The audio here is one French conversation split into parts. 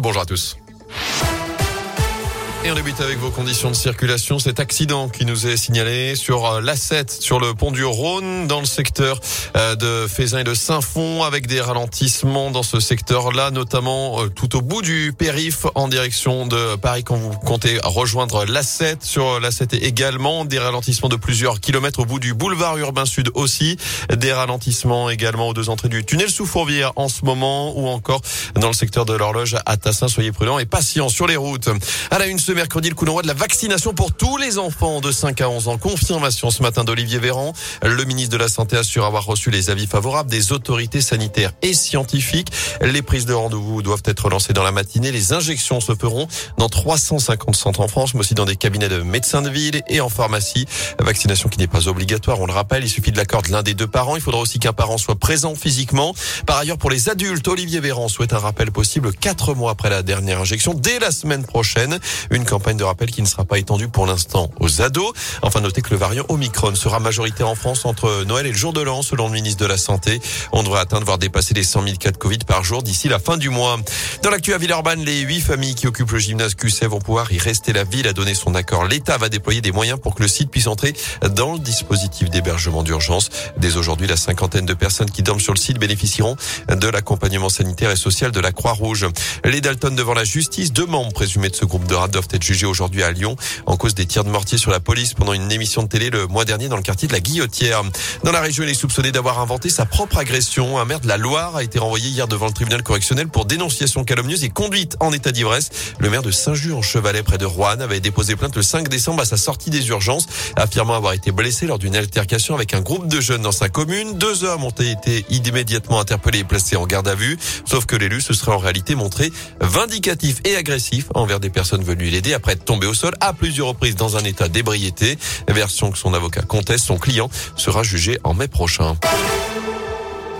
Bonjour à tous. Et on débute avec vos conditions de circulation. Cet accident qui nous est signalé sur euh, l'A7, sur le pont du Rhône, dans le secteur euh, de Fézin et de Saint-Fond, avec des ralentissements dans ce secteur-là, notamment euh, tout au bout du périph' en direction de Paris quand vous comptez rejoindre l'A7. Sur l'A7 également, des ralentissements de plusieurs kilomètres au bout du boulevard urbain sud aussi. Des ralentissements également aux deux entrées du tunnel sous Fourvière en ce moment ou encore dans le secteur de l'horloge à Tassin. Soyez prudents et patients sur les routes. À la une mercredi, le coup d'envoi de la vaccination pour tous les enfants de 5 à 11 ans. Confirmation ce matin d'Olivier Véran. Le ministre de la Santé assure avoir reçu les avis favorables des autorités sanitaires et scientifiques. Les prises de rendez-vous doivent être lancées dans la matinée. Les injections se feront dans 350 centres en France, mais aussi dans des cabinets de médecins de ville et en pharmacie. Vaccination qui n'est pas obligatoire, on le rappelle. Il suffit de l'accord de l'un des deux parents. Il faudra aussi qu'un parent soit présent physiquement. Par ailleurs, pour les adultes, Olivier Véran souhaite un rappel possible quatre mois après la dernière injection, dès la semaine prochaine. Une campagne de rappel qui ne sera pas étendue pour l'instant aux ados. Enfin, notez que le variant Omicron sera majoritaire en France entre Noël et le jour de l'an, selon le ministre de la Santé. On devrait atteindre, voire dépasser les 100 000 cas de Covid par jour d'ici la fin du mois. Dans l'actu à Villeurbanne, les huit familles qui occupent le gymnase QC vont pouvoir y rester. La ville a donné son accord. L'État va déployer des moyens pour que le site puisse entrer dans le dispositif d'hébergement d'urgence. Dès aujourd'hui, la cinquantaine de personnes qui dorment sur le site bénéficieront de l'accompagnement sanitaire et social de la Croix-Rouge. Les Dalton devant la justice, deux membres présumés de ce groupe de rats doivent être jugé aujourd'hui à Lyon en cause des tirs de mortier sur la police pendant une émission de télé le mois dernier dans le quartier de la Guillotière. Dans la région, il est soupçonné d'avoir inventé sa propre agression. Un maire de la Loire a été renvoyé hier devant le tribunal correctionnel pour dénonciation calomnieuse et conduite en état d'ivresse. Le maire de Saint-Just-en-Chevalet près de Rouen avait déposé plainte le 5 décembre à sa sortie des urgences, affirmant avoir été blessé lors d'une altercation avec un groupe de jeunes dans sa commune. Deux hommes ont été immédiatement interpellés et placés en garde à vue, sauf que l'élu se serait en réalité montré vindicatif et agressif envers des personnes venues l'aider après être tombé au sol à plusieurs reprises dans un état d'ébriété. Version que son avocat conteste, son client sera jugé en mai prochain.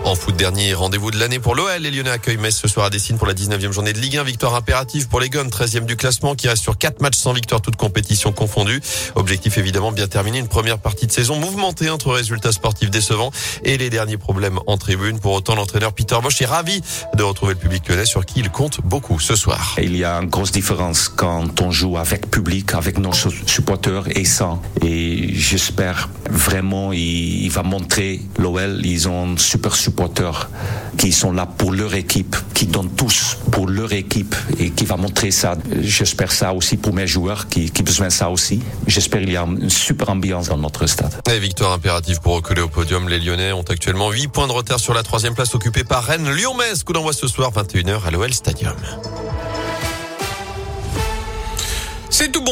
En foot dernier, rendez-vous de l'année pour l'OL. Les Lyonnais accueillent Metz ce soir à Dessine pour la 19e journée de Ligue 1. Victoire impérative pour les Guns, 13e du classement qui reste sur 4 matchs sans victoire, toutes compétitions confondues. Objectif évidemment bien terminé, une première partie de saison mouvementée entre résultats sportifs décevants et les derniers problèmes en tribune. Pour autant, l'entraîneur Peter Bosch est ravi de retrouver le public lyonnais sur qui il compte beaucoup ce soir. Il y a une grosse différence quand on joue avec public, avec nos supporters et sans. Et j'espère vraiment il, va montrer l'OL, ils ont super super supporters qui sont là pour leur équipe, qui donnent tous pour leur équipe et qui va montrer ça. J'espère ça aussi pour mes joueurs qui, qui besoin de ça aussi. J'espère qu'il y a une super ambiance dans notre stade. Et victoire impérative pour reculer au podium. Les Lyonnais ont actuellement 8 points de retard sur la troisième place occupée par Rennes. Lyon-Metz, coup d'envoi ce soir 21h à l'OL Stadium. C'est tout bon.